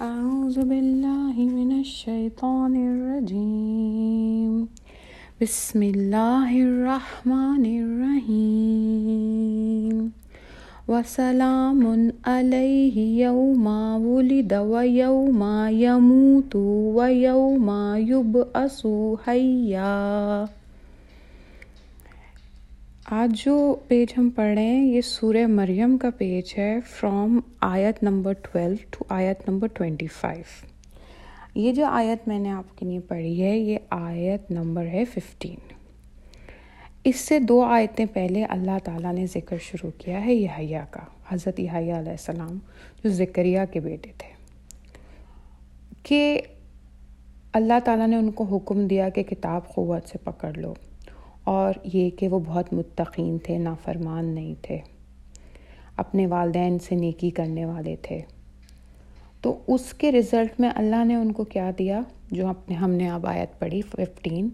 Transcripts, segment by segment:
أعوذ بالله من الشيطان الرجيم. بسم الله الرحمن الرحيم. وسلام عليه يوم ولد ويوم يموت ويوم يبعث حيا. آج جو پیج ہم پڑھ رہے ہیں، یہ سورہ مریم کا پیج ہے فرام آیت نمبر ٹویلو ٹو آیت نمبر ٹوینٹی فائیو یہ جو آیت میں نے آپ کے لیے پڑھی ہے، یہ آیت نمبر ہے ففٹین اس سے دو آیتیں پہلے اللہ تعالیٰ نے ذکر شروع کیا ہے یحییٰ کا، حضرت یحییٰ علیہ السلام، جو ذکریہ کے بیٹے تھے. کہ اللہ تعالیٰ نے ان کو حکم دیا کہ کتاب قوت سے پکڑ لو اور یہ کہ وہ بہت متقین تھے، نافرمان نہیں تھے۔ اپنے والدین سے نیکی کرنے والے تھے۔ تو اس کے رزلٹ میں اللہ نے ان کو کیا دیا، جو اپنے، ہم نے اب آیت پڑھی ففٹین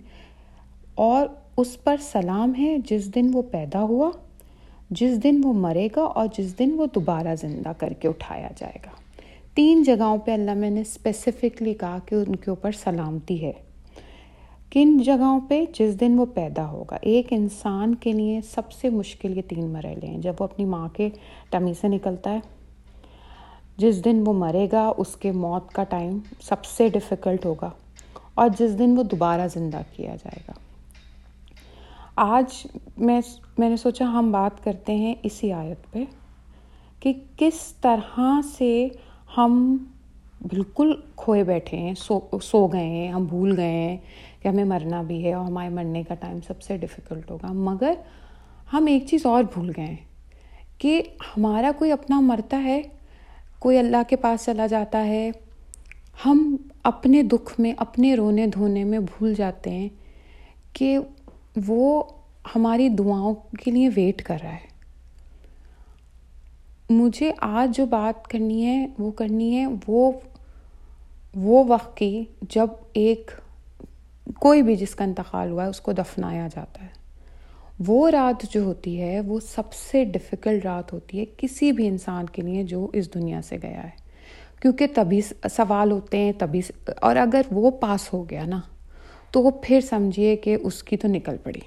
اور اس پر سلام ہے جس دن وہ پیدا ہوا، جس دن وہ مرے گا اور جس دن وہ دوبارہ زندہ کر کے اٹھایا جائے گا۔ تین جگہوں پہ اللہ میں نے اسپیسیفکلی کہا کہ ان کے اوپر سلامتی ہے۔ کن جگہوں پہ جس دن وہ پیدا ہوگا؟ ایک انسان کے لیے سب سے مشکل یہ تین مرحلے ہیں۔ جب وہ اپنی ماں کے ٹمی سے نکلتا ہے، جس دن وہ مرے گا، اس کے موت کا ٹائم سب سے ڈفیکلٹ ہوگا اور جس دن وہ دوبارہ زندہ کیا جائے گا۔ آج میں میں نے سوچا ہم بات کرتے ہیں اسی آیت پہ کہ کس طرح سے ہم بالکل کھوئے بیٹھے ہیں، سو سو گئے ہیں، ہم بھول گئے ہیں۔ کہ ہمیں مرنا بھی ہے اور ہمارے مرنے کا ٹائم سب سے ڈیفیکلٹ ہوگا۔ مگر ہم ایک چیز اور بھول گئے ہیں کہ ہمارا کوئی اپنا مرتا ہے، کوئی اللہ کے پاس چلا جاتا ہے، ہم اپنے دکھ میں، اپنے رونے دھونے میں بھول جاتے ہیں کہ وہ ہماری دعاؤں کے لیے ویٹ کر رہا ہے۔ مجھے آج جو بات کرنی ہے، وہ کرنی ہے وہ وہ وقت کی جب ایک کوئی بھی جس کا انتقال ہوا ہے، اس کو دفنایا جاتا ہے۔ وہ رات جو ہوتی ہے، وہ سب سے ڈفیکلٹ رات ہوتی ہے کسی بھی انسان کے لیے جو اس دنیا سے گیا ہے۔ کیونکہ تبھی سوال ہوتے ہیں، تبھی اور اگر وہ پاس ہو گیا نا، تو وہ پھر سمجھیے کہ اس کی تو نکل پڑی۔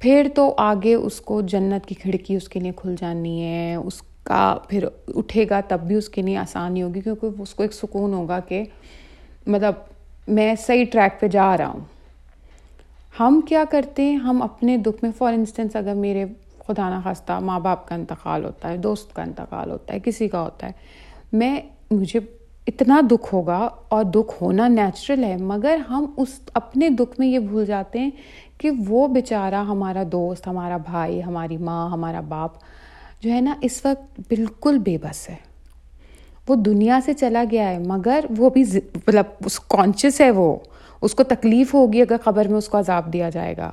پھر تو آگے اس کو جنت کی کھڑکی اس کے لیے کھل جانی ہے، اس کا پھر اٹھے گا تب بھی اس کے لیے آسانی ہوگی، کیونکہ اس کو ایک سکون ہوگا کہ مطلب میں صحیح ٹریک پہ جا رہا ہوں۔ ہم کیا کرتے ہیں؟ ہم اپنے دکھ میں فار انسٹنس اگر میرے خدا نخواستہ ماں باپ کا انتقال ہوتا ہے، دوست کا انتقال ہوتا ہے، کسی کا ہوتا ہے، میں، مجھے اتنا دکھ ہوگا اور دکھ ہونا نیچرل ہے، مگر ہم اس، اپنے دکھ میں یہ بھول جاتے ہیں کہ وہ بیچارہ ہمارا دوست، ہمارا بھائی، ہماری ماں، ہمارا باپ جو ہے نا، اس وقت بالکل بے بس ہے۔ وہ دنیا سے چلا گیا ہے، مگر وہ بھی مطلب اس کانشیس ہے وہ۔ اس کو تکلیف ہوگی اگر خبر میں اس کو عذاب دیا جائے گا۔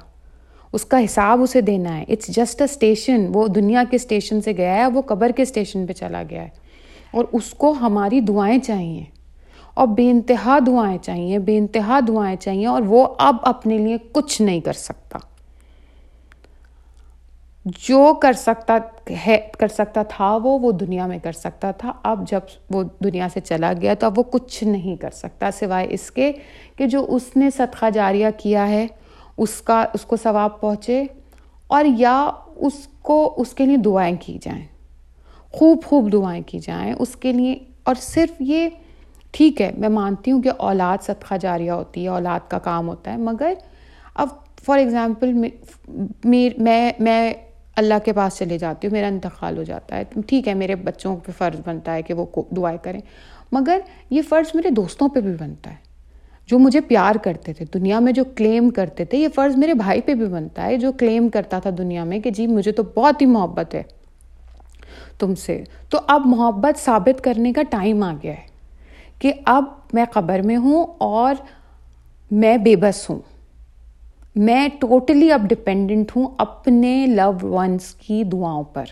اس کا حساب اسے دینا ہے۔ اٹس جسٹ اے اسٹیشن وہ دنیا کے اسٹیشن سے گیا ہے، وہ قبر کے اسٹیشن پہ چلا گیا ہے۔ اور اس کو ہماری دعائیں چاہیے۔ اور بے انتہا دعائیں چاہیے، بے انتہا دعائیں چاہیے، اور وہ اب اپنے لیے کچھ نہیں کر سکتا۔ جو کر سکتا ہے، کر سکتا تھا، وہ وہ دنیا میں کر سکتا تھا۔ اب جب وہ دنیا سے چلا گیا تو اب وہ کچھ نہیں کر سکتا، سوائے اس کے کہ جو اس نے صدقہ جاریہ کیا ہے، اس کا، اس کو ثواب پہنچے اور یا اس کو، اس کے لیے دعائیں کی جائیں۔ خوب خوب دعائیں کی جائیں اس کے لیے۔ اور صرف یہ ٹھیک ہے، میں مانتی ہوں کہ اولاد صدقہ جاریہ ہوتی ہے، اولاد کا کام ہوتا ہے، مگر اب فار ایگزامپل میں میں اللہ کے پاس چلے جاتی ہوں، میرا انتقال ہو جاتا ہے۔ ٹھیک ہے، میرے بچوں پہ فرض بنتا ہے کہ وہ دعائیں کریں، مگر یہ فرض میرے دوستوں پہ بھی بنتا ہے۔ جو مجھے پیار کرتے تھے، دنیا میں جو کلیم کرتے تھے، یہ فرض میرے بھائی پہ بھی بنتا ہے۔ جو کلیم کرتا تھا دنیا میں کہ جی مجھے تو بہت ہی محبت ہے تم سے۔ تو اب محبت ثابت کرنے کا ٹائم آ گیا ہے کہ اب میں قبر میں ہوں اور میں بے بس ہوں۔ میں ٹوٹلی اب ڈپینڈنٹ ہوں اپنے لو ونس کی دعاؤں پر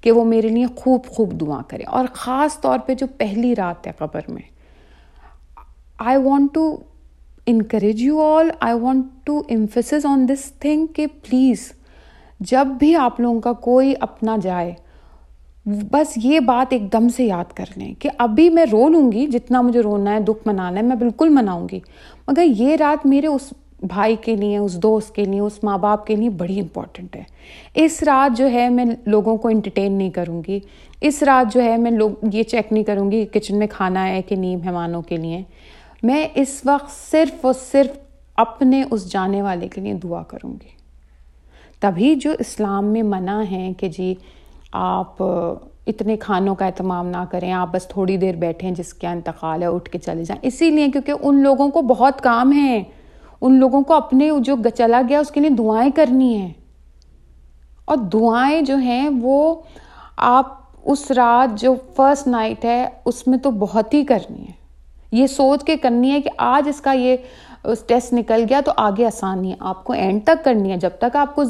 کہ وہ میرے لیے خوب خوب دعا کرے اور خاص طور پہ جو پہلی رات ہے قبر میں۔ I want to encourage you all I want to emphasis on this thing کہ پلیز جب بھی آپ لوگوں کا کوئی اپنا جائے، بس یہ بات ایک دم سے یاد کر لیں کہ ابھی میں رو لوں گی، جتنا مجھے رونا ہے، دکھ منانا ہے، میں بالکل مناؤں گی، مگر یہ رات میرے اس بھائی کے لیے، اس دوست کے لیے، اس ماں باپ کے لیے بڑی امپورٹنٹ ہے۔ اس رات جو ہے میں لوگوں کو انٹرٹین نہیں کروں گی۔ اس رات جو ہے میں لوگ، یہ چیک نہیں کروں گی کچن میں کھانا ہے کہ نہیں مہمانوں کے لیے۔ میں اس وقت صرف اور صرف اپنے اس جانے والے کے لیے دعا کروں گی۔ تبھی جو اسلام میں منع ہے کہ جی آپ اتنے کھانوں کا اہتمام نہ کریں، آپ بس تھوڑی دیر بیٹھیں جس کا انتقال ہے، اٹھ کے چلے جائیں۔ اسی لیے کیونکہ ان لوگوں کو بہت کام ہیں۔ ان لوگوں کو اپنے جو چلا گیا، اس کے لیے دعائیں کرنی ہیں۔ اور دعائیں جو ہیں، وہ آپ اس رات جو فرسٹ نائٹ ہے، اس میں تو بہت ہی کرنی ہے یہ سوچ کے کرنی ہے کہ آج اس کا یہ ٹیسٹ نکل گیا تو آگے آسانی ہے۔ آپ کو اینڈ تک کرنی ہے۔ جب تک آپ کو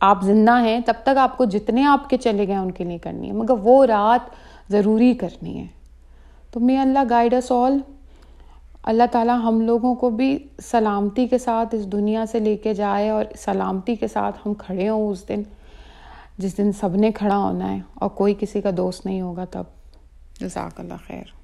آپ زندہ ہیں، تب تک آپ کو جتنے آپ کے چلے گئے، ان کے لیے کرنی ہے۔ مگر وہ رات ضروری کرنی ہے۔ تو میں اللہ گائیڈس آل اللہ تعالیٰ ہم لوگوں کو بھی سلامتی کے ساتھ اس دنیا سے لے کے جائے اور سلامتی کے ساتھ ہم کھڑے ہوں اس دن، جس دن سب نے کھڑا ہونا ہے اور کوئی کسی کا دوست نہیں ہوگا تب۔ جزاک اللہ خیر۔